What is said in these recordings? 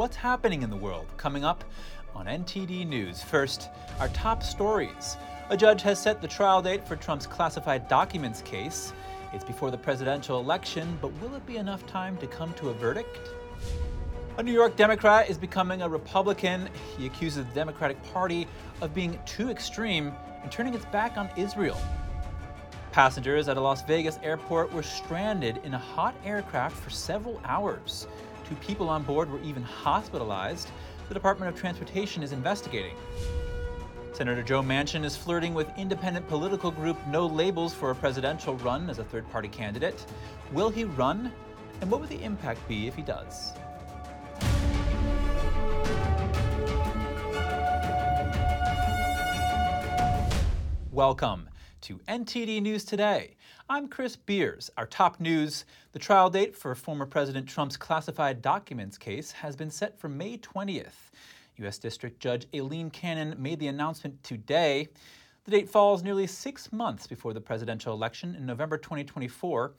What's happening in the world? Coming up on NTD News. First, our top stories. A judge has set the trial date for Trump's classified documents case. It's before the presidential election, but will it be enough time to come to a verdict? A New York Democrat is becoming a Republican. He accuses the Democratic Party of being too extreme and turning its back on Israel. Passengers at a Las Vegas airport were stranded in a hot aircraft for several hours. Two people on board were even hospitalized. The Department of Transportation is investigating. Senator Joe Manchin is flirting with independent political group No Labels for a presidential run as a third party candidate. Will he run? And what would the impact be if he does? Welcome to NTD News Today. I'm Chris Beers. Our top news the trial date for former President Trump's classified documents case has been set for May 20th. U.S. District Judge Aileen Cannon made the announcement today. The date falls nearly six months before the presidential election in November 2024.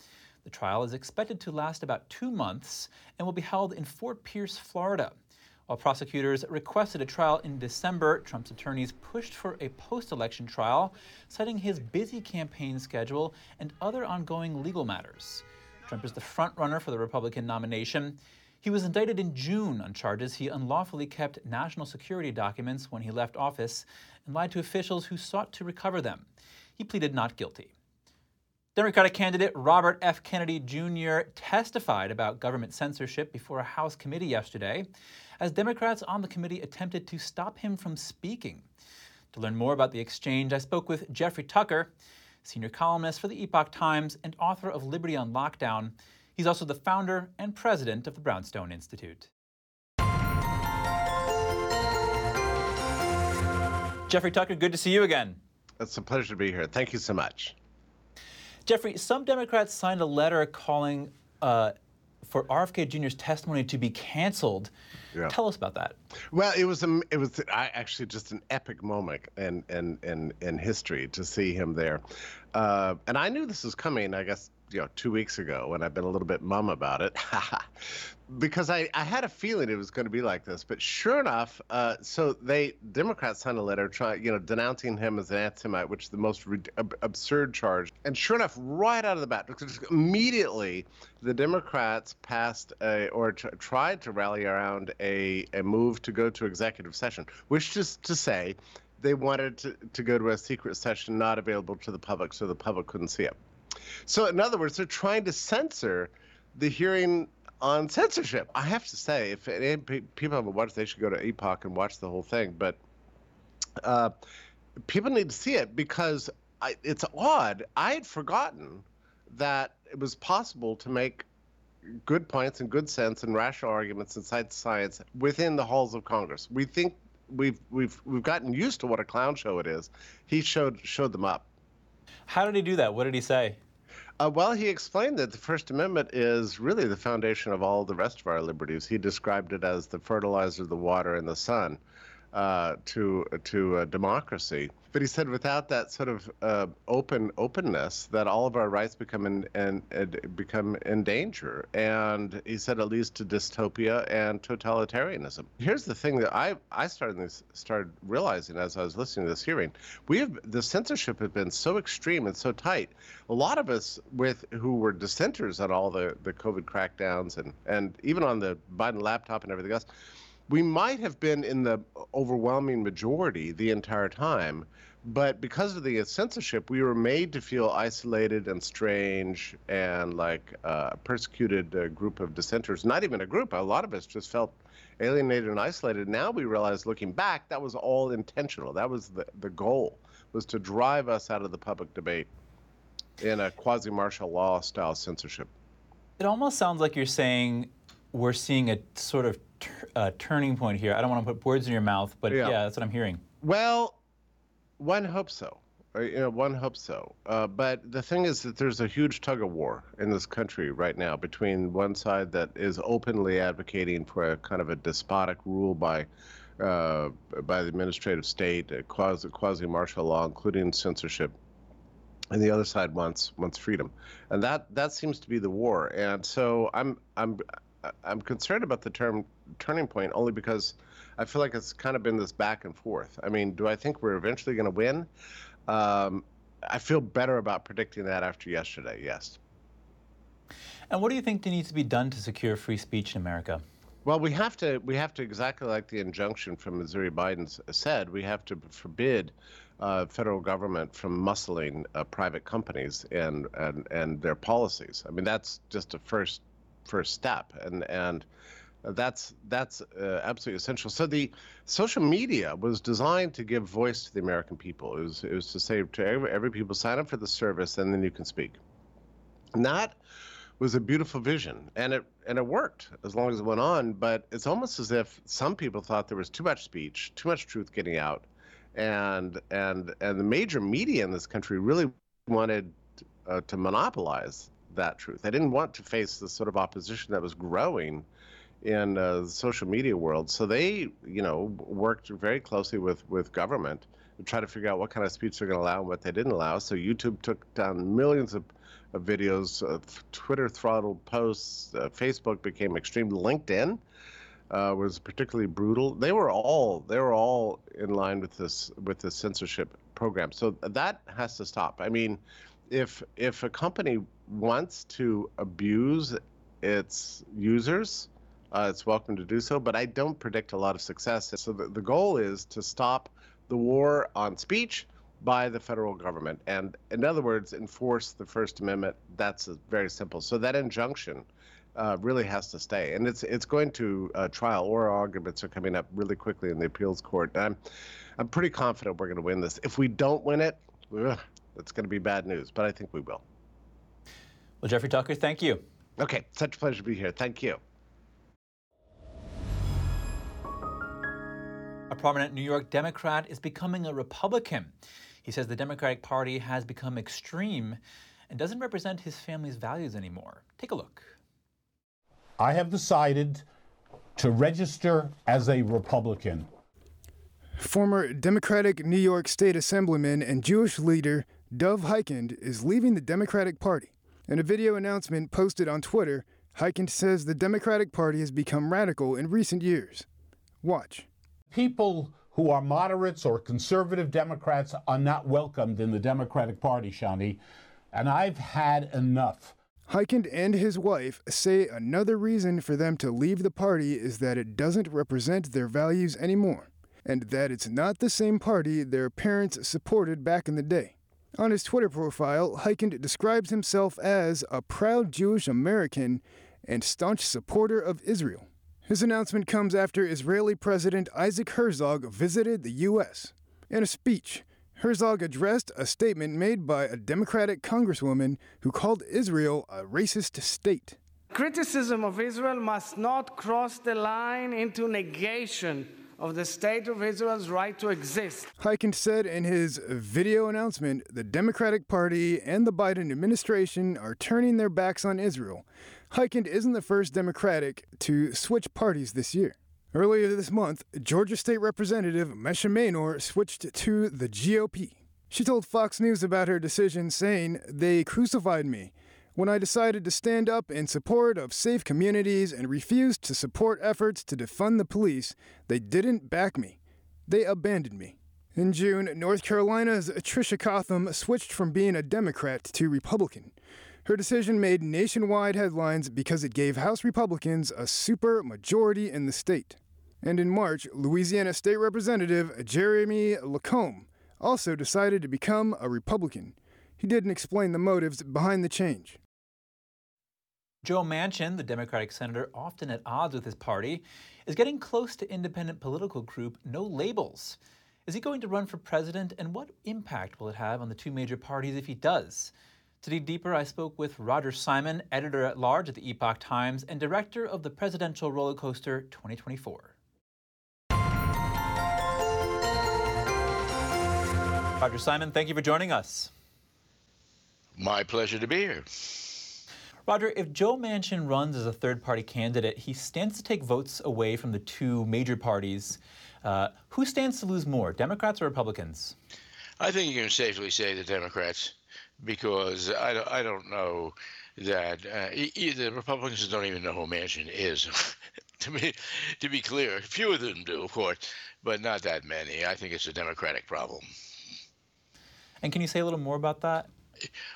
The trial is expected to last about two months and will be held in Fort Pierce, Florida. While prosecutors requested a trial in December, Trump's attorneys pushed for a post election trial, citing his busy campaign schedule and other ongoing legal matters. Trump is the frontrunner for the Republican nomination. He was indicted in June on charges he unlawfully kept national security documents when he left office and lied to officials who sought to recover them. He pleaded not guilty. Democratic candidate Robert F. Kennedy Jr. testified about government censorship before a House committee yesterday as Democrats on the committee attempted to stop him from speaking. To learn more about the exchange, I spoke with Jeffrey Tucker, senior columnist for the Epoch Times and author of Liberty on Lockdown. He's also the founder and president of the Brownstone Institute. Jeffrey Tucker, good to see you again. It's a pleasure to be here. Thank you so much. Jeffrey, some Democrats signed a letter calling uh, for RFK Jr.'s testimony to be canceled. Yeah. Tell us about that. Well, it was a, it was actually just an epic moment in in in, in history to see him there, uh, and I knew this was coming. I guess you know two weeks ago, and I've been a little bit mum about it. because I, I had a feeling it was going to be like this. But sure enough, uh, so they Democrats signed a letter trying, you know, denouncing him as an anti-Semite, which is the most re- ab- absurd charge. And sure enough, right out of the bat, immediately the Democrats passed a, or t- tried to rally around a, a move to go to executive session, which is to say they wanted to, to go to a secret session not available to the public so the public couldn't see it. So, in other words, they're trying to censor the hearing on censorship. I have to say, if people haven't watched, they should go to Epoch and watch the whole thing. But uh, people need to see it because I, it's odd. I had forgotten that it was possible to make good points and good sense and rational arguments cite science within the halls of Congress. We think we've we've we've gotten used to what a clown show it is. He showed showed them up. How did he do that? What did he say? Uh, well, he explained that the First Amendment is really the foundation of all the rest of our liberties. He described it as the fertilizer, the water, and the sun uh, to to uh, democracy. But he said without that sort of uh, open openness, that all of our rights become in, in, in, become in danger. And he said it leads to dystopia and totalitarianism. Here's the thing that I I started this, started realizing as I was listening to this hearing, we have the censorship has been so extreme and so tight. A lot of us with who were dissenters on all the the COVID crackdowns and and even on the Biden laptop and everything else we might have been in the overwhelming majority the entire time, but because of the censorship, we were made to feel isolated and strange and like a persecuted uh, group of dissenters. Not even a group. A lot of us just felt alienated and isolated. Now we realize, looking back, that was all intentional. That was the, the goal, was to drive us out of the public debate in a quasi-martial law style censorship. It almost sounds like you're saying we're seeing a sort of uh, turning point here. I don't want to put words in your mouth, but yeah, yeah that's what I'm hearing. Well, one hopes so. You know, one hopes so. Uh, but the thing is that there's a huge tug of war in this country right now between one side that is openly advocating for a kind of a despotic rule by uh, by the administrative state, quasi quasi martial law, including censorship, and the other side wants wants freedom, and that that seems to be the war. And so I'm I'm I'm concerned about the term turning point only because I feel like it's kind of been this back and forth. I mean, do I think we're eventually going to win? Um, I feel better about predicting that after yesterday. Yes. And what do you think needs to be done to secure free speech in America? Well, we have to we have to exactly like the injunction from Missouri Biden said. We have to forbid uh, federal government from muscling uh, private companies and, and and their policies. I mean, that's just a first first step, and and that's that's uh, absolutely essential. So the social media was designed to give voice to the American people. It was it was to say to every, every people sign up for the service, and then you can speak. And that was a beautiful vision, and it and it worked as long as it went on. But it's almost as if some people thought there was too much speech, too much truth getting out, and and and the major media in this country really wanted uh, to monopolize that truth. They didn't want to face the sort of opposition that was growing in uh, the social media world. So they, you know, worked very closely with with government to try to figure out what kind of speech they're going to allow and what they didn't allow. So YouTube took down millions of, of videos. Uh, Twitter throttled posts. Uh, Facebook became extreme. LinkedIn uh, was particularly brutal. They were all they were all in line with this with the censorship program. So that has to stop. I mean, if if a company wants to abuse its users uh, it's welcome to do so, but I don't predict a lot of success. So the, the goal is to stop the war on speech by the federal government, and in other words, enforce the First Amendment. That's very simple. So that injunction uh, really has to stay, and it's it's going to uh, trial. Oral arguments are coming up really quickly in the appeals court. And I'm I'm pretty confident we're going to win this. If we don't win it, ugh, it's going to be bad news, but I think we will. Well, Jeffrey Tucker, thank you. Okay, such a pleasure to be here. Thank you. A prominent New York Democrat is becoming a Republican. He says the Democratic Party has become extreme and doesn't represent his family's values anymore. Take a look. I have decided to register as a Republican. Former Democratic New York State Assemblyman and Jewish leader Dov Hikind is leaving the Democratic Party. In a video announcement posted on Twitter, Hikind says the Democratic Party has become radical in recent years. Watch people who are moderates or conservative Democrats are not welcomed in the Democratic Party, Shani, and I've had enough. Hikind and his wife say another reason for them to leave the party is that it doesn't represent their values anymore, and that it's not the same party their parents supported back in the day. On his Twitter profile, Hikind describes himself as a proud Jewish American and staunch supporter of Israel. His announcement comes after Israeli President Isaac Herzog visited the U.S. In a speech, Herzog addressed a statement made by a Democratic congresswoman who called Israel a racist state. Criticism of Israel must not cross the line into negation of the state of Israel's right to exist. Hikind said in his video announcement the Democratic Party and the Biden administration are turning their backs on Israel Hikind isn't the first Democratic to switch parties this year. Earlier this month, Georgia State Representative Mesha Mainor switched to the GOP. She told Fox News about her decision, saying, They crucified me. When I decided to stand up in support of safe communities and refused to support efforts to defund the police, they didn't back me. They abandoned me. In June, North Carolina's Tricia Cotham switched from being a Democrat to Republican. Her decision made nationwide headlines because it gave House Republicans a super majority in the state. And in March, Louisiana State Representative Jeremy Lacombe also decided to become a Republican. He didn't explain the motives behind the change. Joe Manchin, the Democratic senator often at odds with his party, is getting close to independent political group No Labels. Is he going to run for president, and what impact will it have on the two major parties if he does? To dig deeper, I spoke with Roger Simon, editor at large at the Epoch Times and director of the Presidential Roller Coaster 2024. Roger Simon, thank you for joining us. My pleasure to be here. Roger, if Joe Manchin runs as a third party candidate, he stands to take votes away from the two major parties. Uh, who stands to lose more, Democrats or Republicans? I think you can safely say the Democrats because I don't, I don't know that uh, e- the Republicans don't even know who Manchin is. to me, to be clear, a few of them do, of course, but not that many. I think it's a Democratic problem. And can you say a little more about that?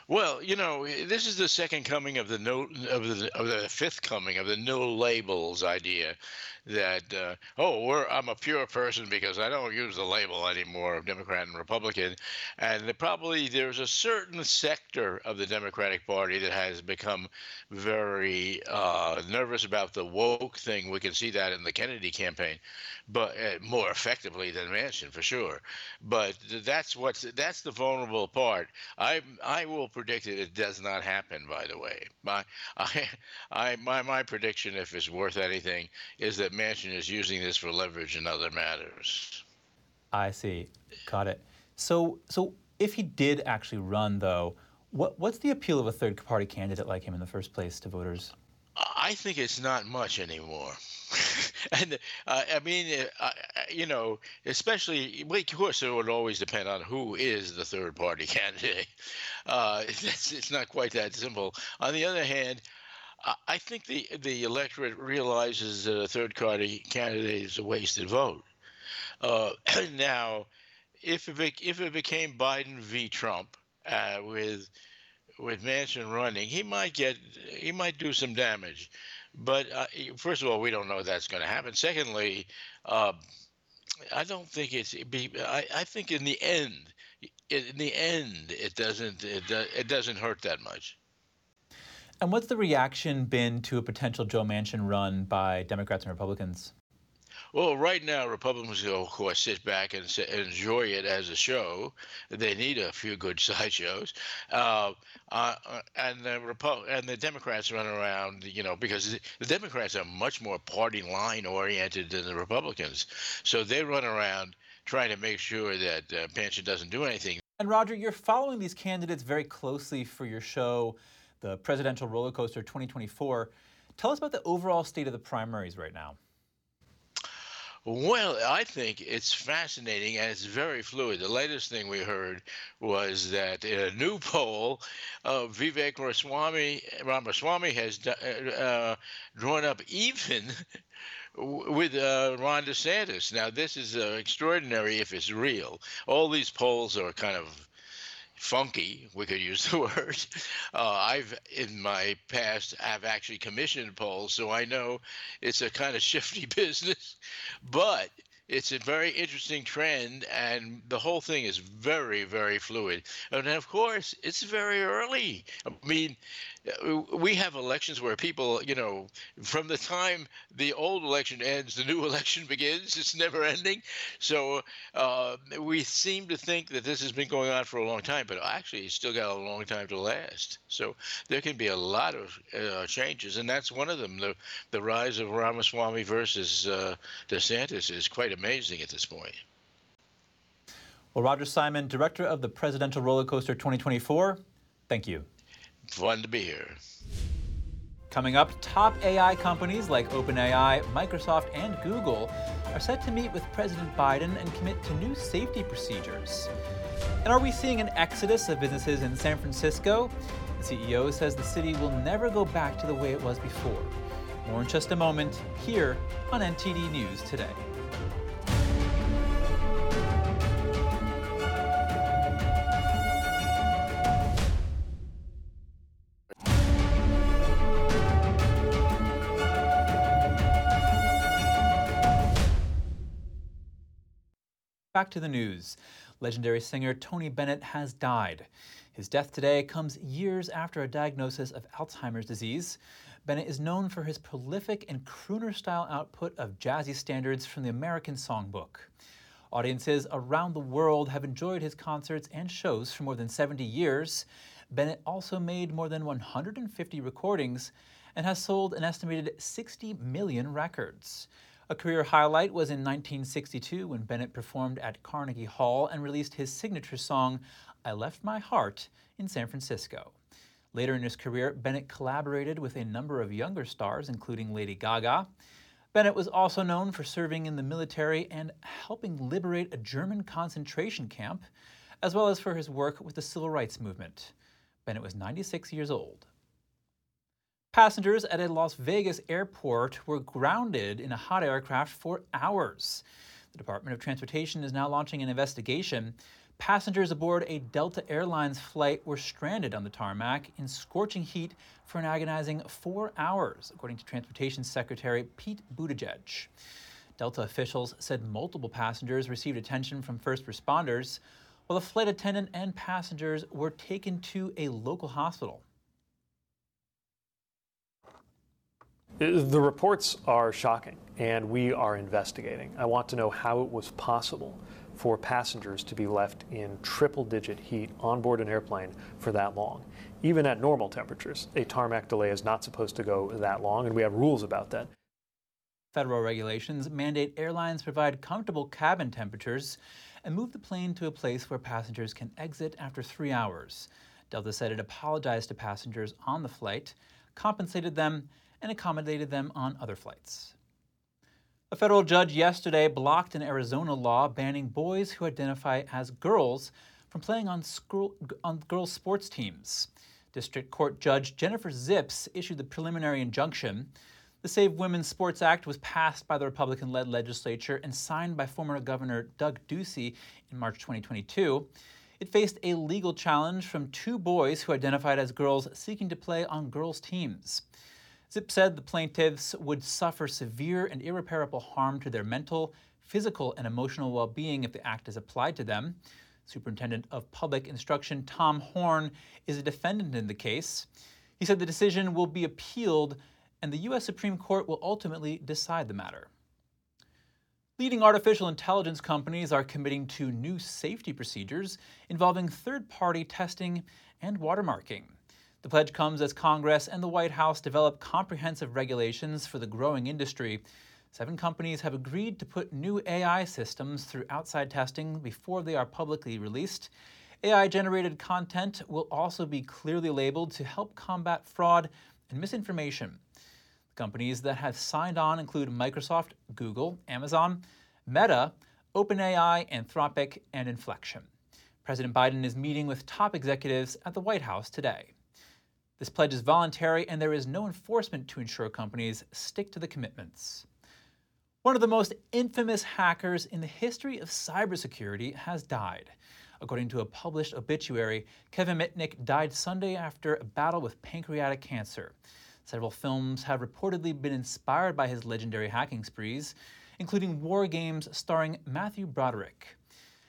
Well, you know, this is the second coming of the no of the of the fifth coming of the no labels idea that uh, oh I'm a pure person because I don't use the label anymore of Democrat and Republican, and probably there's a certain sector of the Democratic Party that has become very uh, nervous about the woke thing. We can see that in the Kennedy campaign, but uh, more effectively than Manchin for sure. But that's what's that's the vulnerable part. I I will predict that it does not happen. By the way, my I I my my prediction, if it's worth anything, is that Manchin is using this for leverage in other matters. I see. Got it. So, so if he did actually run, though, what, what's the appeal of a third party candidate like him in the first place to voters? I think it's not much anymore. and uh, I mean, uh, you know, especially, well, of course, it would always depend on who is the third party candidate. Uh, it's, it's not quite that simple. On the other hand, I think the the electorate realizes that a third party candidate is a wasted vote. Uh, now, if it, if it became Biden v. Trump uh, with with Manchin running, he might get he might do some damage. But uh, first of all, we don't know that's going to happen. Secondly, uh, I don't think it's. Be, I, I think in the end, in the end, it doesn't it, it doesn't hurt that much. And what's the reaction been to a potential Joe Manchin run by Democrats and Republicans? Well, right now, Republicans will, of course, sit back and enjoy it as a show. They need a few good sideshows. Uh, uh, and the Repu- and the Democrats run around, you know, because the Democrats are much more party line oriented than the Republicans. So they run around trying to make sure that uh, Manchin doesn't do anything. And Roger, you're following these candidates very closely for your show the presidential roller coaster 2024. Tell us about the overall state of the primaries right now. Well, I think it's fascinating and it's very fluid. The latest thing we heard was that in a new poll, uh, Vivek Ramaswamy, Ramaswamy has uh, uh, drawn up even with uh, Ron DeSantis. Now, this is uh, extraordinary if it's real. All these polls are kind of funky, we could use the word. Uh, I've in my past I've actually commissioned polls, so I know it's a kind of shifty business. But it's a very interesting trend, and the whole thing is very, very fluid. And of course, it's very early. I mean, we have elections where people, you know, from the time the old election ends, the new election begins. It's never ending. So uh, we seem to think that this has been going on for a long time, but actually, it's still got a long time to last. So there can be a lot of uh, changes, and that's one of them. The the rise of Ramaswamy versus uh, DeSantis is quite amazing at this point. Well, Roger Simon, director of the Presidential Roller Coaster 2024, thank you. Fun to be here. Coming up, top AI companies like OpenAI, Microsoft, and Google are set to meet with President Biden and commit to new safety procedures. And are we seeing an exodus of businesses in San Francisco? The CEO says the city will never go back to the way it was before. More in just a moment here on NTD News Today. Back to the news. Legendary singer Tony Bennett has died. His death today comes years after a diagnosis of Alzheimer's disease. Bennett is known for his prolific and crooner style output of jazzy standards from the American Songbook. Audiences around the world have enjoyed his concerts and shows for more than 70 years. Bennett also made more than 150 recordings and has sold an estimated 60 million records. A career highlight was in 1962 when Bennett performed at Carnegie Hall and released his signature song, I Left My Heart, in San Francisco. Later in his career, Bennett collaborated with a number of younger stars, including Lady Gaga. Bennett was also known for serving in the military and helping liberate a German concentration camp, as well as for his work with the civil rights movement. Bennett was 96 years old. Passengers at a Las Vegas airport were grounded in a hot aircraft for hours. The Department of Transportation is now launching an investigation. Passengers aboard a Delta Airlines flight were stranded on the tarmac in scorching heat for an agonizing four hours, according to Transportation Secretary Pete Buttigieg. Delta officials said multiple passengers received attention from first responders, while the flight attendant and passengers were taken to a local hospital. The reports are shocking, and we are investigating. I want to know how it was possible for passengers to be left in triple digit heat on board an airplane for that long. Even at normal temperatures, a tarmac delay is not supposed to go that long, and we have rules about that. Federal regulations mandate airlines provide comfortable cabin temperatures and move the plane to a place where passengers can exit after three hours. Delta said it apologized to passengers on the flight, compensated them, and accommodated them on other flights. A federal judge yesterday blocked an Arizona law banning boys who identify as girls from playing on, school, on girls' sports teams. District Court Judge Jennifer Zipps issued the preliminary injunction. The Save Women's Sports Act was passed by the Republican led legislature and signed by former Governor Doug Ducey in March 2022. It faced a legal challenge from two boys who identified as girls seeking to play on girls' teams. Zipps said the plaintiffs would suffer severe and irreparable harm to their mental, physical, and emotional well being if the act is applied to them. Superintendent of Public Instruction Tom Horne is a defendant in the case. He said the decision will be appealed and the U.S. Supreme Court will ultimately decide the matter. Leading artificial intelligence companies are committing to new safety procedures involving third party testing and watermarking. The pledge comes as Congress and the White House develop comprehensive regulations for the growing industry. Seven companies have agreed to put new AI systems through outside testing before they are publicly released. AI generated content will also be clearly labeled to help combat fraud and misinformation. The companies that have signed on include Microsoft, Google, Amazon, Meta, OpenAI, Anthropic, and Inflection. President Biden is meeting with top executives at the White House today. This pledge is voluntary and there is no enforcement to ensure companies stick to the commitments. One of the most infamous hackers in the history of cybersecurity has died. According to a published obituary, Kevin Mitnick died Sunday after a battle with pancreatic cancer. Several films have reportedly been inspired by his legendary hacking sprees, including war games starring Matthew Broderick.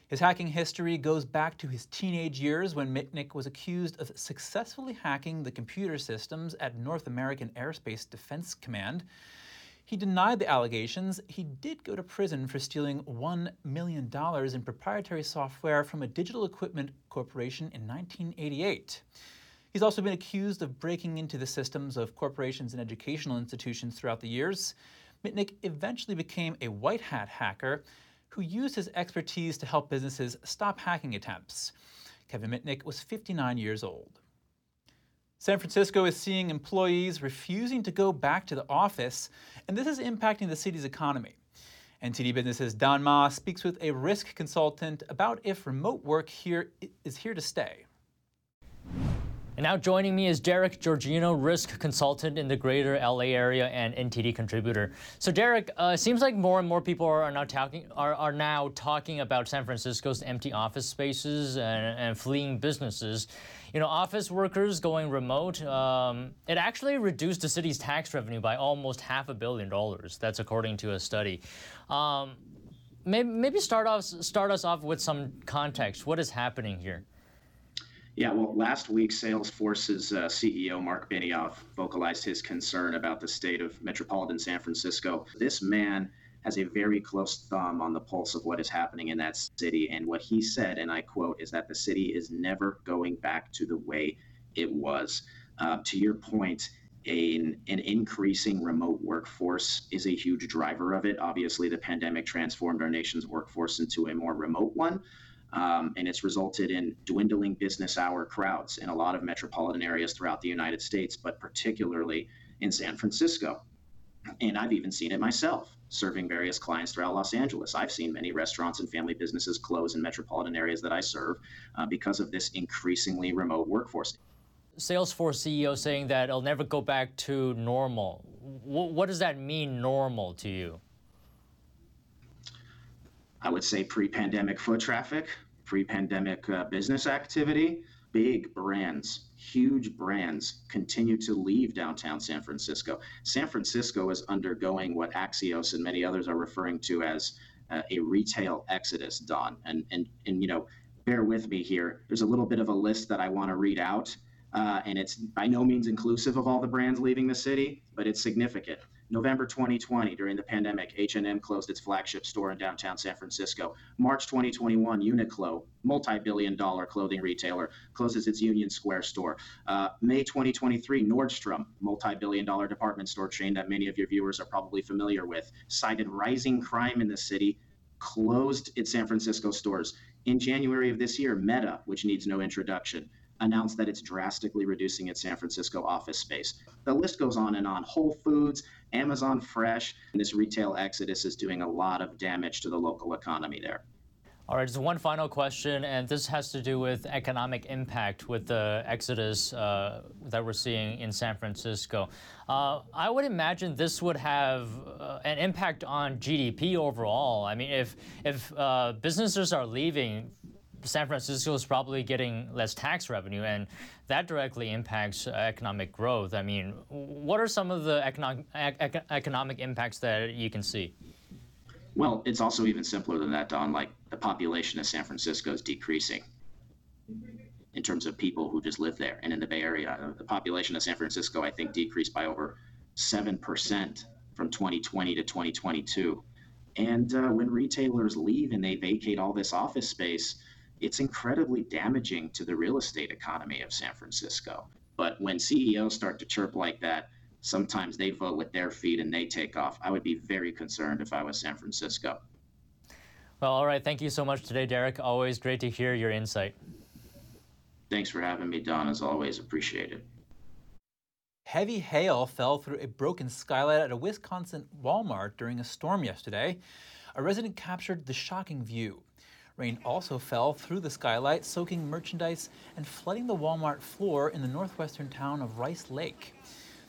His hacking history goes back to his teenage years when Mitnick was accused of successfully hacking the computer systems at North American Aerospace Defense Command. He denied the allegations. He did go to prison for stealing $1 million in proprietary software from a digital equipment corporation in 1988. He's also been accused of breaking into the systems of corporations and educational institutions throughout the years. Mitnick eventually became a white hat hacker who used his expertise to help businesses stop hacking attempts. Kevin Mitnick was 59 years old. San Francisco is seeing employees refusing to go back to the office, and this is impacting the city's economy. NTD Business's Don Ma speaks with a risk consultant about if remote work here is here to stay. And now joining me is Derek Georgino, risk consultant in the greater LA area and NTD contributor. So Derek, uh, it seems like more and more people are now talking are, are now talking about San Francisco's empty office spaces and, and fleeing businesses. You know, office workers going remote. Um, it actually reduced the city's tax revenue by almost half a billion dollars. That's according to a study. Um, maybe, maybe start off start us off with some context. What is happening here? Yeah, well, last week, Salesforce's uh, CEO, Marc Benioff, vocalized his concern about the state of metropolitan San Francisco. This man has a very close thumb on the pulse of what is happening in that city. And what he said, and I quote, is that the city is never going back to the way it was. Uh, to your point, an, an increasing remote workforce is a huge driver of it. Obviously, the pandemic transformed our nation's workforce into a more remote one. Um, and it's resulted in dwindling business hour crowds in a lot of metropolitan areas throughout the United States, but particularly in San Francisco. And I've even seen it myself, serving various clients throughout Los Angeles. I've seen many restaurants and family businesses close in metropolitan areas that I serve uh, because of this increasingly remote workforce. Salesforce CEO saying that it'll never go back to normal. W- what does that mean, normal, to you? I would say pre pandemic foot traffic, pre pandemic uh, business activity. Big brands, huge brands continue to leave downtown San Francisco. San Francisco is undergoing what Axios and many others are referring to as uh, a retail exodus, Don. And, and, and, you know, bear with me here. There's a little bit of a list that I want to read out. Uh, and it's by no means inclusive of all the brands leaving the city, but it's significant. November 2020, during the pandemic, H&M closed its flagship store in downtown San Francisco. March 2021, Uniqlo, multi-billion dollar clothing retailer, closes its Union Square store. Uh, May 2023, Nordstrom, multi-billion dollar department store chain that many of your viewers are probably familiar with, cited rising crime in the city, closed its San Francisco stores. In January of this year, Meta, which needs no introduction, announced that it's drastically reducing its San Francisco office space. The list goes on and on. Whole Foods, Amazon Fresh, and this retail exodus is doing a lot of damage to the local economy there. All right, just one final question, and this has to do with economic impact with the exodus uh, that we're seeing in San Francisco. Uh, I would imagine this would have uh, an impact on GDP overall. I mean, if if uh, businesses are leaving, San Francisco is probably getting less tax revenue, and that directly impacts economic growth. I mean, what are some of the economic economic impacts that you can see? Well, it's also even simpler than that, Don. Like the population of San Francisco is decreasing in terms of people who just live there. And in the Bay Area, the population of San Francisco, I think, decreased by over 7% from 2020 to 2022. And uh, when retailers leave and they vacate all this office space, it's incredibly damaging to the real estate economy of San Francisco. But when CEOs start to chirp like that, sometimes they vote with their feet and they take off. I would be very concerned if I was San Francisco. Well, all right. Thank you so much today, Derek. Always great to hear your insight. Thanks for having me, Don. As always, appreciate it. Heavy hail fell through a broken skylight at a Wisconsin Walmart during a storm yesterday. A resident captured the shocking view. Rain also fell through the skylight, soaking merchandise and flooding the Walmart floor in the northwestern town of Rice Lake.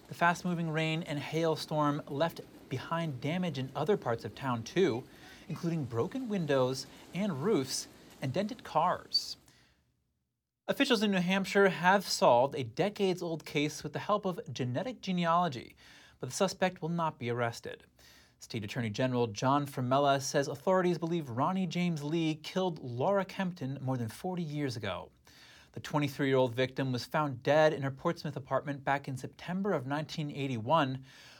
The fast moving rain and hailstorm left behind damage in other parts of town, too, including broken windows and roofs and dented cars. Officials in New Hampshire have solved a decades old case with the help of genetic genealogy, but the suspect will not be arrested. State Attorney General John Formella says authorities believe Ronnie James Lee killed Laura Kempton more than 40 years ago. The 23 year old victim was found dead in her Portsmouth apartment back in September of 1981.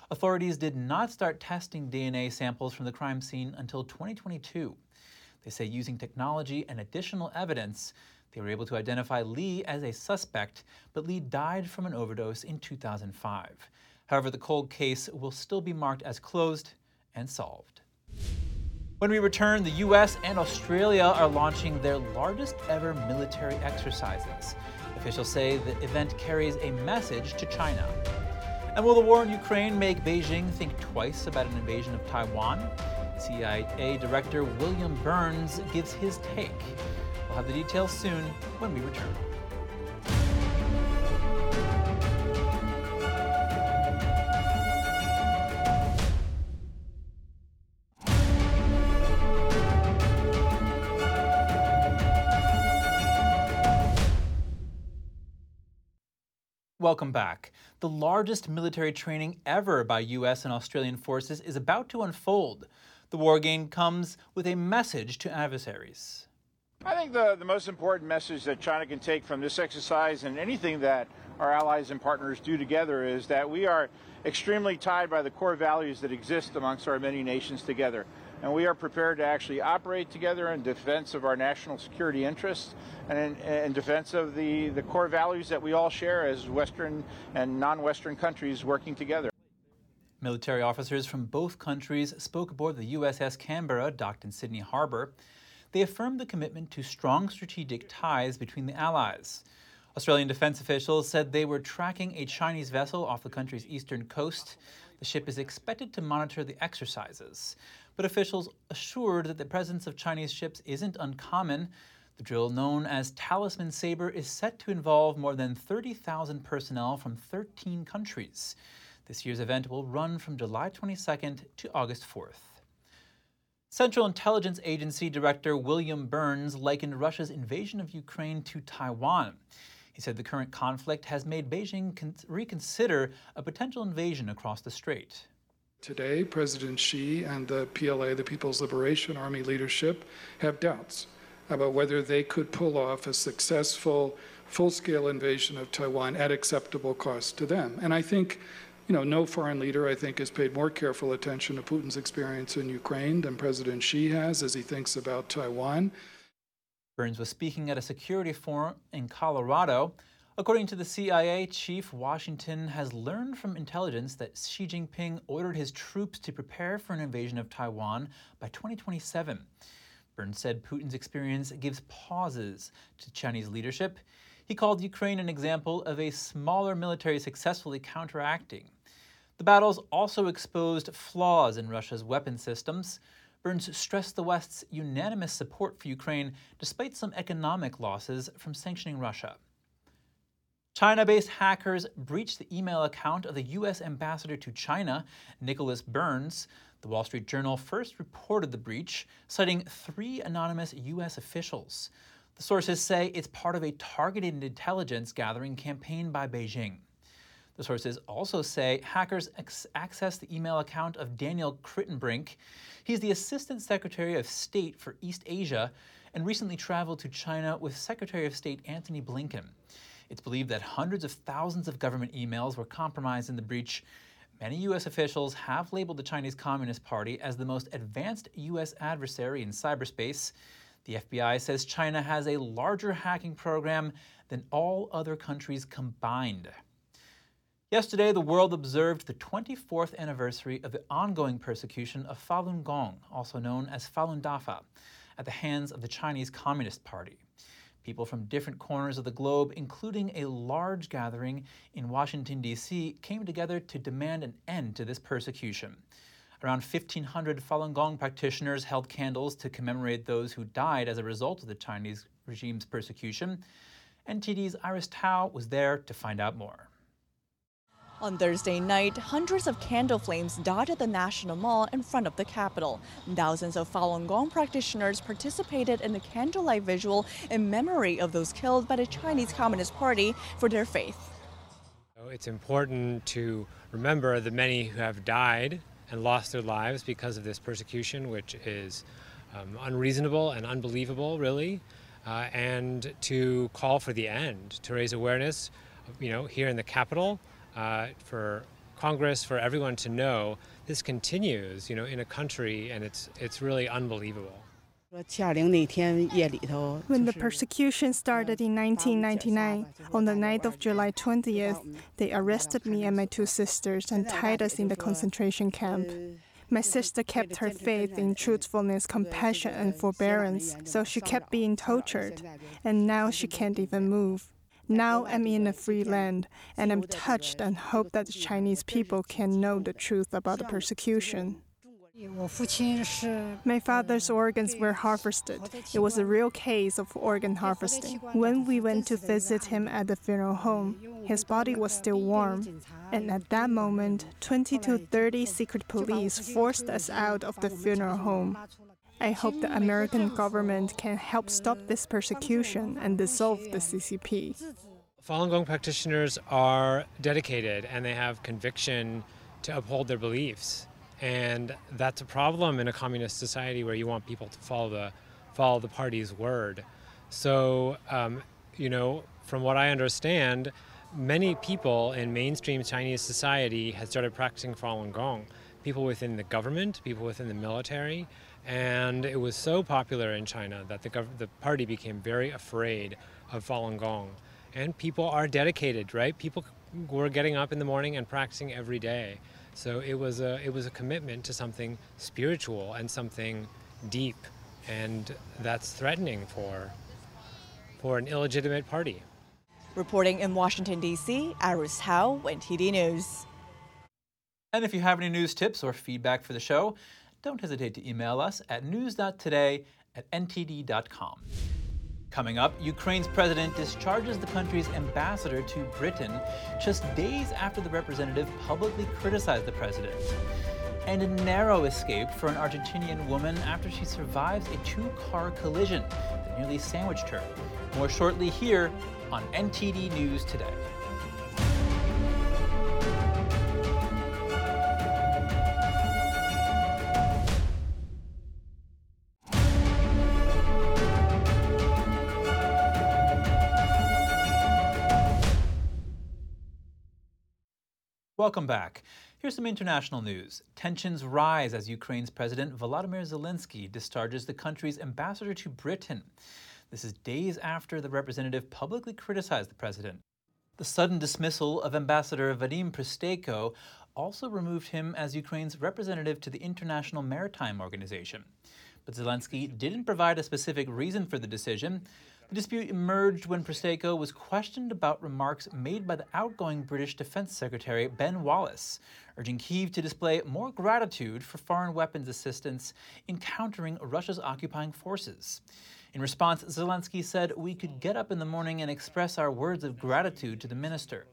Authorities did not start testing DNA samples from the crime scene until 2022. They say using technology and additional evidence, they were able to identify Lee as a suspect, but Lee died from an overdose in 2005. However, the cold case will still be marked as closed and solved. When we return, the US and Australia are launching their largest ever military exercises. Officials say the event carries a message to China. And will the war in Ukraine make Beijing think twice about an invasion of Taiwan? CIA Director William Burns gives his take. We'll have the details soon when we return. Welcome back. The largest military training ever by U.S. and Australian forces is about to unfold. The war game comes with a message to adversaries. I think the, the most important message that China can take from this exercise and anything that our allies and partners do together is that we are extremely tied by the core values that exist amongst our many nations together and we are prepared to actually operate together in defense of our national security interests and in, in, defense of the, the core values that we all share as Western and non Western countries working together. Military officers from both countries spoke aboard the USS Canberra, docked in Sydney Harbor. They affirmed the commitment to strong strategic ties between the Allies. Australian defense officials said they were tracking a Chinese vessel off the country's eastern coast. The ship is expected to monitor the exercises but officials assured that the presence of Chinese ships isn't uncommon. The drill, known as Talisman Sabre, is set to involve more than 30,000 personnel from 13 countries. This year's event will run from July 22nd to August 4th. Central Intelligence Agency Director William Burns likened Russia's invasion of Ukraine to Taiwan. He said the current conflict has made Beijing reconsider a potential invasion across the strait. Today, President Xi and the PLA, the People's Liberation Army leadership, have doubts about whether they could pull off a successful full scale invasion of Taiwan at acceptable cost to them. And I think, you know, no foreign leader, I think, has paid more careful attention to Putin's experience in Ukraine than President Xi has as he thinks about Taiwan. Burns was speaking at a security forum in Colorado. According to the CIA chief, Washington has learned from intelligence that Xi Jinping ordered his troops to prepare for an invasion of Taiwan by 2027. Burns said Putin's experience gives pauses to Chinese leadership. He called Ukraine an example of a smaller military successfully counteracting. The battles also exposed flaws in Russia's weapon systems. Burns stressed the West's unanimous support for Ukraine despite some economic losses from sanctioning Russia. China based hackers breached the email account of the U.S. ambassador to China, Nicholas Burns. The Wall Street Journal first reported the breach, citing three anonymous U.S. officials. The sources say it's part of a targeted intelligence gathering campaign by Beijing. The sources also say hackers ex- accessed the email account of Daniel Kritenbrink. He's the Assistant Secretary of State for East Asia and recently traveled to China with Secretary of State Antony Blinken. It's believed that hundreds of thousands of government emails were compromised in the breach, Many U.S. officials have labeled the Chinese Communist Party as the most advanced U.S. adversary in cyberspace. The FBI says China has a larger hacking program than all other countries combined. Yesterday, the world observed the 24th anniversary of the ongoing persecution of Falun Gong, also known as Falun Dafa, at the hands of the Chinese Communist Party. People from different corners of the globe, including a large gathering in Washington, D.C., came together to demand an end to this persecution. Around 1,500 Falun Gong practitioners held candles to commemorate those who died as a result of the Chinese regime's persecution. NTD's Iris Tao was there to find out more. On Thursday night, hundreds of candle flames dotted the National Mall in front of the Capitol. Thousands of Falun Gong practitioners participated in the candlelight visual in memory of those killed by the Chinese Communist Party for their faith. It's important to remember the many who have died and lost their lives because of this persecution, which is um, unreasonable and unbelievable, really, uh, and to call for the end, to raise awareness, you know, here in the Capitol uh, for Congress, for everyone to know this continues, you know, in a country, and it's it's really unbelievable. When the persecution started in 1999, on the night of July 20th, they arrested me and my two sisters and tied us in the concentration camp. My sister kept her faith in truthfulness, compassion, and forbearance, so she kept being tortured, and now she can't even move. Now I'm in a free land, and I'm touched and hope that the Chinese people can know the truth about the persecution. My father's organs were harvested. It was a real case of organ harvesting. When we went to visit him at the funeral home, his body was still warm. And at that moment, 20 to 30 secret police forced us out of the funeral home. I hope the American government can help stop this persecution and dissolve the CCP. Falun Gong practitioners are dedicated and they have conviction to uphold their beliefs. And that's a problem in a communist society where you want people to follow the, follow the party's word. So, um, you know, from what I understand, many people in mainstream Chinese society had started practicing Falun Gong. People within the government, people within the military, and it was so popular in China that the, gov- the party became very afraid of Falun Gong. And people are dedicated, right? People were getting up in the morning and practicing every day. So it was a, it was a commitment to something spiritual and something deep. And that's threatening for, for an illegitimate party. Reporting in Washington, D.C., Iris Tao, NTD News. And if you have any news tips or feedback for the show, don't hesitate to email us at news.today at ntd.com. Coming up, Ukraine's president discharges the country's ambassador to Britain just days after the representative publicly criticized the president. And a narrow escape for an Argentinian woman after she survives a two car collision that nearly sandwiched her. More shortly here on NTD News Today. Welcome back. Here's some international news. Tensions rise as Ukraine's President Volodymyr Zelensky discharges the country's ambassador to Britain. This is days after the representative publicly criticized the president. The sudden dismissal of Ambassador Vadim Prystaiko also removed him as Ukraine's representative to the International Maritime Organization. But Zelensky didn't provide a specific reason for the decision, the dispute emerged when Prystaiko was questioned about remarks made by the outgoing British Defense Secretary Ben Wallace, urging Kyiv to display more gratitude for foreign weapons assistance in countering Russia's occupying forces. In response, Zelensky said we could get up in the morning and express our words of gratitude to the minister.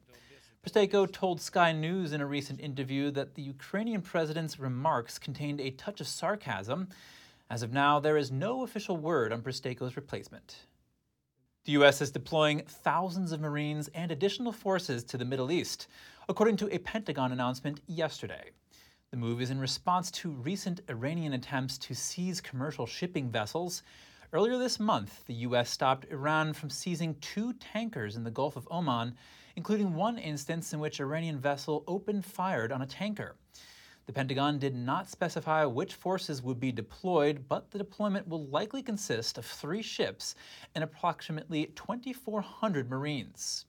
Prystaiko told Sky News in a recent interview that the Ukrainian president's remarks contained a touch of sarcasm. As of now, there is no official word on Prystaiko's replacement. The U.S. is deploying thousands of Marines and additional forces to the Middle East, according to a Pentagon announcement yesterday. The move is in response to recent Iranian attempts to seize commercial shipping vessels. Earlier this month, the U.S. stopped Iran from seizing two tankers in the Gulf of Oman, including one instance in which Iranian vessel opened fire on a tanker. The Pentagon did not specify which forces would be deployed, but the deployment will likely consist of three ships and approximately 2,400 Marines.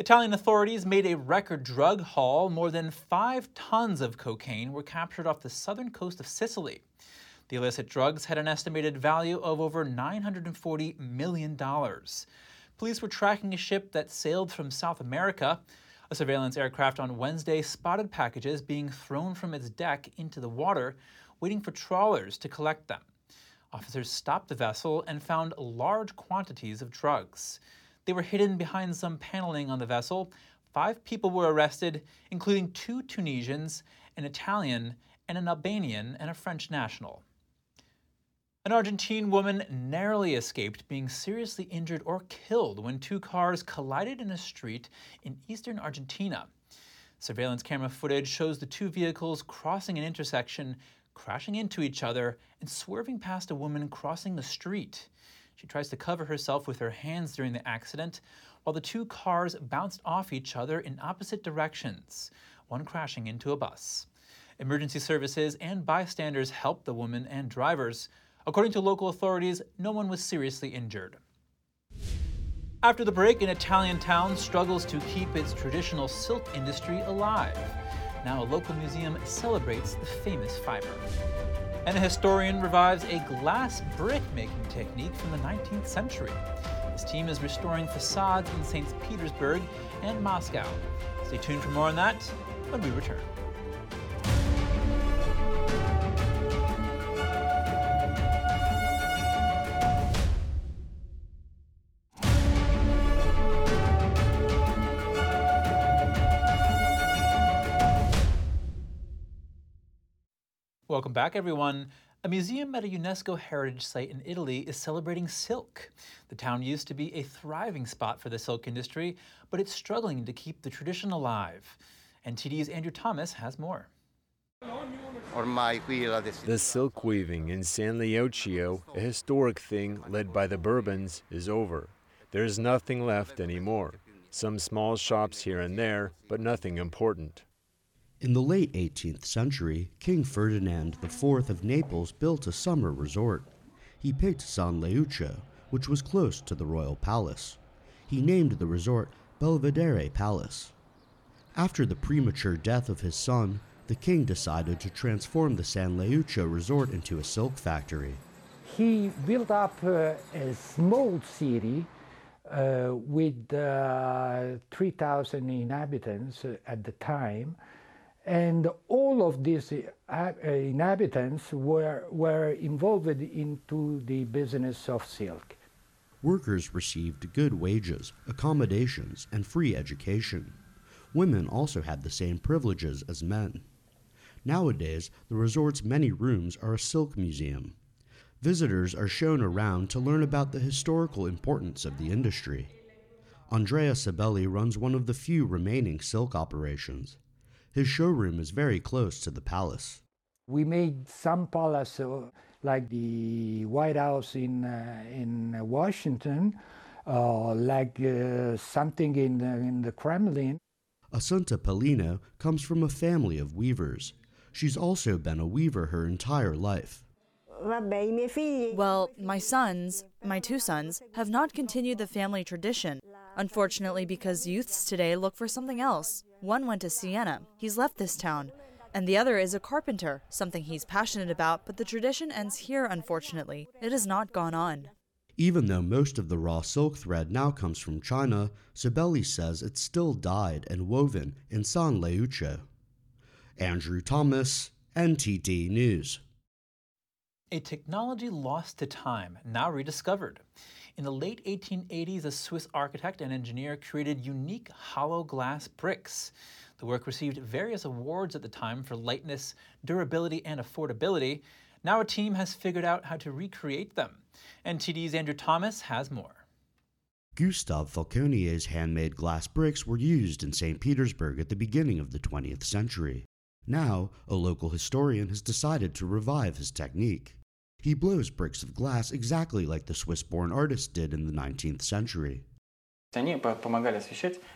Italian authorities made a record drug haul. More than five tons of cocaine were captured off the southern coast of Sicily. The illicit drugs had an estimated value of over $940 million. Police were tracking a ship that sailed from South America. A surveillance aircraft on Wednesday spotted packages being thrown from its deck into the water, waiting for trawlers to collect them. Officers stopped the vessel and found large quantities of drugs. They were hidden behind some paneling on the vessel. Five people were arrested, including two Tunisians, an Italian, and an Albanian and a French national. An Argentine woman narrowly escaped being seriously injured or killed when two cars collided in a street in eastern Argentina. Surveillance camera footage shows the two vehicles crossing an intersection, crashing into each other, and swerving past a woman crossing the street. She tries to cover herself with her hands during the accident, while the two cars bounced off each other in opposite directions, one crashing into a bus. Emergency services and bystanders helped the woman and drivers. According to local authorities, no one was seriously injured. After the break, an Italian town struggles to keep its traditional silk industry alive. Now, a local museum celebrates the famous fiber. And a historian revives a glass brick making technique from the 19th century. His team is restoring facades in St. Petersburg and Moscow. Stay tuned for more on that when we return. Welcome back, everyone. A museum at a UNESCO heritage site in Italy is celebrating silk. The town used to be a thriving spot for the silk industry, but it's struggling to keep the tradition alive. NTD's Andrew Thomas has more. The silk weaving in San Leucio, a historic thing led by the Bourbons, is over. There's nothing left anymore. Some small shops here and there, but nothing important. In the late 18th century, King Ferdinand IV of Naples built a summer resort. He picked San Leucio, which was close to the royal palace. He named the resort Belvedere Palace. After the premature death of his son, the king decided to transform the San Leucio resort into a silk factory. He built up uh, a small city uh, with uh, 3,000 inhabitants at the time and all of these uh, inhabitants were, were involved into the business of silk. Workers received good wages, accommodations, and free education. Women also had the same privileges as men. Nowadays, the resort's many rooms are a silk museum. Visitors are shown around to learn about the historical importance of the industry. Andrea Sabelli runs one of the few remaining silk operations. His showroom is very close to the palace. We made some palace uh, like the White House in, uh, in Washington, uh, like uh, something in, in the Kremlin. Assunta Pellino comes from a family of weavers. She's also been a weaver her entire life. Well, my sons, my two sons, have not continued the family tradition. Unfortunately, because youths today look for something else. One went to Siena, he's left this town. And the other is a carpenter, something he's passionate about, but the tradition ends here, unfortunately. It has not gone on. Even though most of the raw silk thread now comes from China, Sabelli says it's still dyed and woven in San Leucio. Andrew Thomas, NTD News. A technology lost to time, now rediscovered. In the late 1880s, a Swiss architect and engineer created unique hollow glass bricks. The work received various awards at the time for lightness, durability, and affordability. Now a team has figured out how to recreate them. NTD's Andrew Thomas has more. Gustave Falconnier's handmade glass bricks were used in St. Petersburg at the beginning of the 20th century. Now, a local historian has decided to revive his technique. He blows bricks of glass exactly like the Swiss born artist did in the 19th century.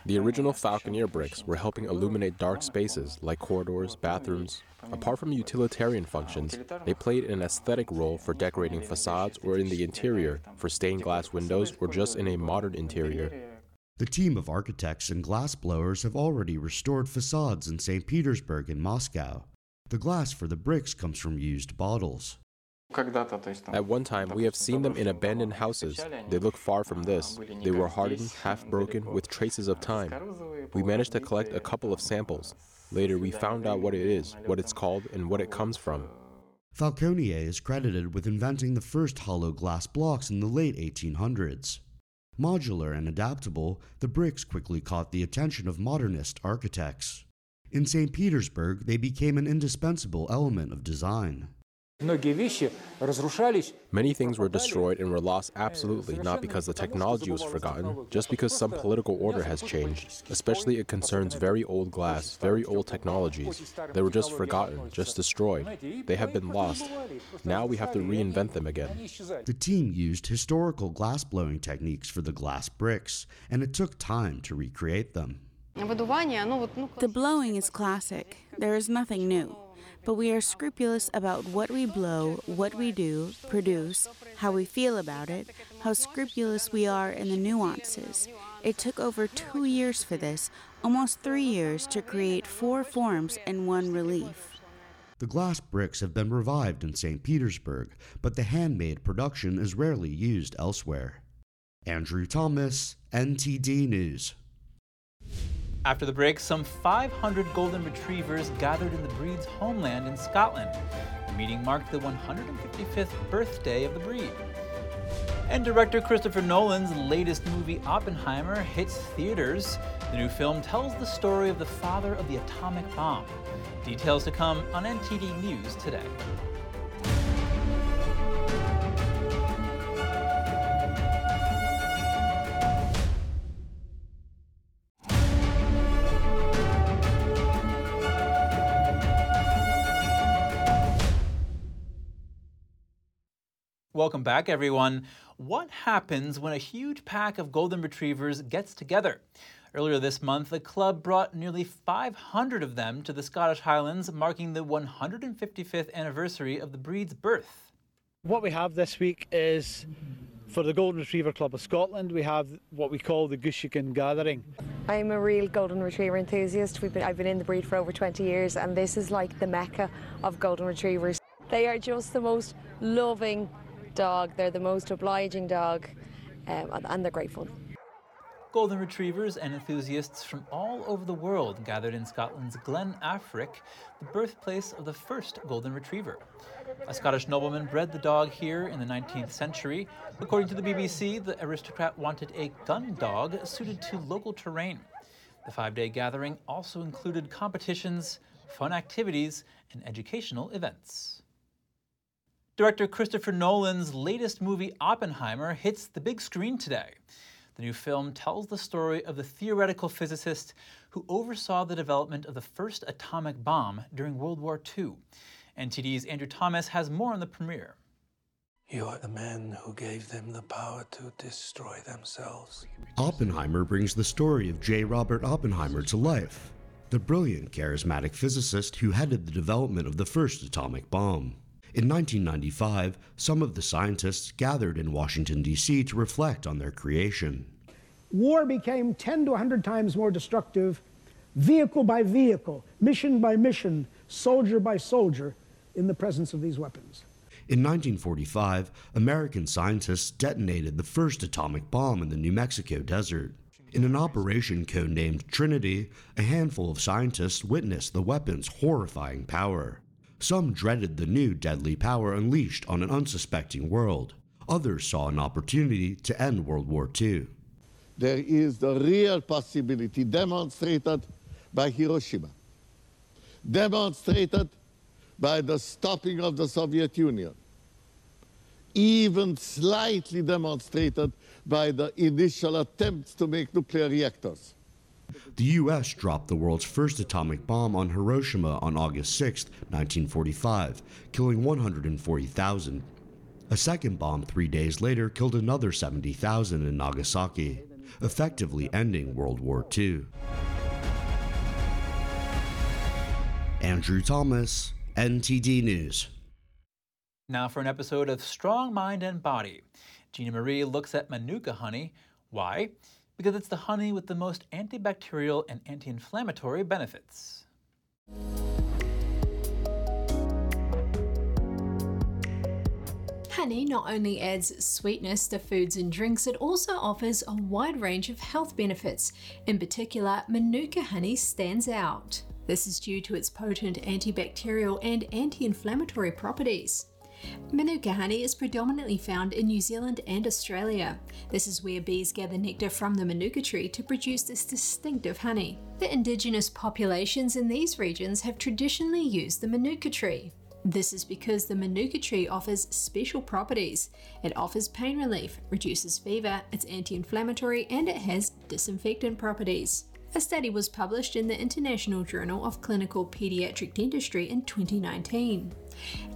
The original Falconnier bricks were helping illuminate dark spaces like corridors, bathrooms. Apart from utilitarian functions, they played an aesthetic role for decorating facades or in the interior, for stained glass windows, or just in a modern interior. The team of architects and glassblowers have already restored facades in St. Petersburg and Moscow. The glass for the bricks comes from used bottles. At one time, we have seen them in abandoned houses. They look far from this. They were hardened, half broken, with traces of time. We managed to collect a couple of samples. Later, we found out what it is, what it's called, and what it comes from. Falconnier is credited with inventing the first hollow glass blocks in the late 1800s. Modular and adaptable, the bricks quickly caught the attention of modernist architects. In St. Petersburg, they became an indispensable element of design. Many things were destroyed and were lost absolutely not because the technology was forgotten, just because some political order has changed. Especially it concerns very old glass, very old technologies. They were just forgotten, just destroyed. They have been lost. Now we have to reinvent them again. The team used historical glassblowing techniques for the glass bricks, and it took time to recreate them. The blowing is classic. There is nothing new but we are scrupulous about what we blow, what we do, produce, how we feel about it, how scrupulous we are in the nuances. It took over two years for this, almost three years to create four forms in one relief. The glass bricks have been revived in St. Petersburg, but the handmade production is rarely used elsewhere. Andrew Thomas, NTD News. After the break, some 500 golden retrievers gathered in the breed's homeland in Scotland. The meeting marked the 155th birthday of the breed. And director Christopher Nolan's latest movie, Oppenheimer, hits theaters. The new film tells the story of the father of the atomic bomb. Details to come on NTD News today. Welcome back, everyone. What happens when a huge pack of golden retrievers gets together? Earlier this month, the club brought nearly 500 of them to the Scottish Highlands, marking the 155th anniversary of the breed's birth. What we have this week is for the Golden Retriever Club of Scotland, we have what we call the Guisachan Gathering. I'm a real Golden Retriever enthusiast. Been, I've been in the breed for over 20 years, and this is like the mecca of Golden Retrievers. They are just the most loving, dog. They're the most obliging dog, um, and they're great fun. Golden retrievers and enthusiasts from all over the world gathered in Scotland's Glen Affric, the birthplace of the first golden retriever. A Scottish nobleman bred the dog here in the 19th century. According to the BBC, the aristocrat wanted a gun dog suited to local terrain. The five day gathering also included competitions, fun activities, and educational events. Director Christopher Nolan's latest movie, Oppenheimer, hits the big screen today. The new film tells the story of the theoretical physicist who oversaw the development of the first atomic bomb during World War II. NTD's Andrew Thomas has more on the premiere. You are the man who gave them the power to destroy themselves. Oppenheimer brings the story of J. Robert Oppenheimer to life, the brilliant, charismatic physicist who headed the development of the first atomic bomb. In 1995, some of the scientists gathered in Washington, D.C. to reflect on their creation. War became 10 to 100 times more destructive, vehicle by vehicle, mission by mission, soldier by soldier, in the presence of these weapons. In 1945, American scientists detonated the first atomic bomb in the New Mexico desert. In an operation codenamed Trinity, a handful of scientists witnessed the weapon's horrifying power. Some dreaded the new deadly power unleashed on an unsuspecting world. Others saw an opportunity to end World War II. There is the real possibility demonstrated by Hiroshima, demonstrated by the stopping of the Soviet Union, even slightly demonstrated by the initial attempts to make nuclear reactors. The U.S. dropped the world's first atomic bomb on Hiroshima on August 6, 1945, killing 140,000. A second bomb three days later killed another 70,000 in Nagasaki, effectively ending World War II. Andrew Thomas, NTD News. Now for an episode of Strong Mind and Body. Gina Marie looks at Manuka honey. Why? Because it's the honey with the most antibacterial and anti inflammatory benefits. Honey not only adds sweetness to foods and drinks, it also offers a wide range of health benefits. In particular, Manuka honey stands out. This is due to its potent antibacterial and anti inflammatory properties. Manuka honey is predominantly found in New Zealand and Australia. This is where bees gather nectar from the Manuka tree to produce this distinctive honey. The indigenous populations in these regions have traditionally used the Manuka tree. This is because the Manuka tree offers special properties. It offers pain relief, reduces fever, it's anti inflammatory, and it has disinfectant properties. A study was published in the International Journal of Clinical Pediatric Dentistry in 2019.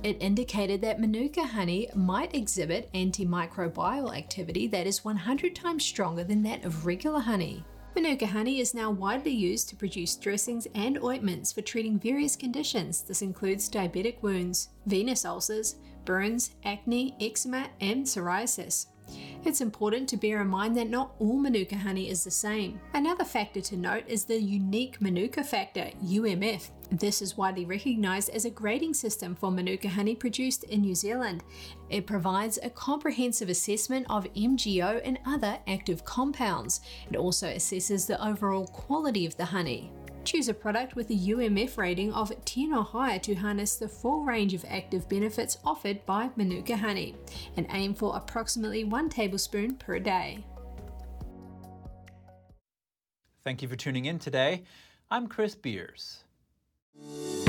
It indicated that Manuka honey might exhibit antimicrobial activity that is 100 times stronger than that of regular honey. Manuka honey is now widely used to produce dressings and ointments for treating various conditions. This includes diabetic wounds, venous ulcers, burns, acne, eczema, and psoriasis. It's important to bear in mind that not all Manuka honey is the same. Another factor to note is the unique Manuka factor, UMF. This is widely recognised as a grading system for Manuka honey produced in New Zealand. It provides a comprehensive assessment of MGO and other active compounds. It also assesses the overall quality of the honey. Choose a product with a UMF rating of 10 or higher to harness the full range of active benefits offered by Manuka honey, and aim for approximately 1 tablespoon per day. Thank you for tuning in today. I'm Chris Beers. Thank you.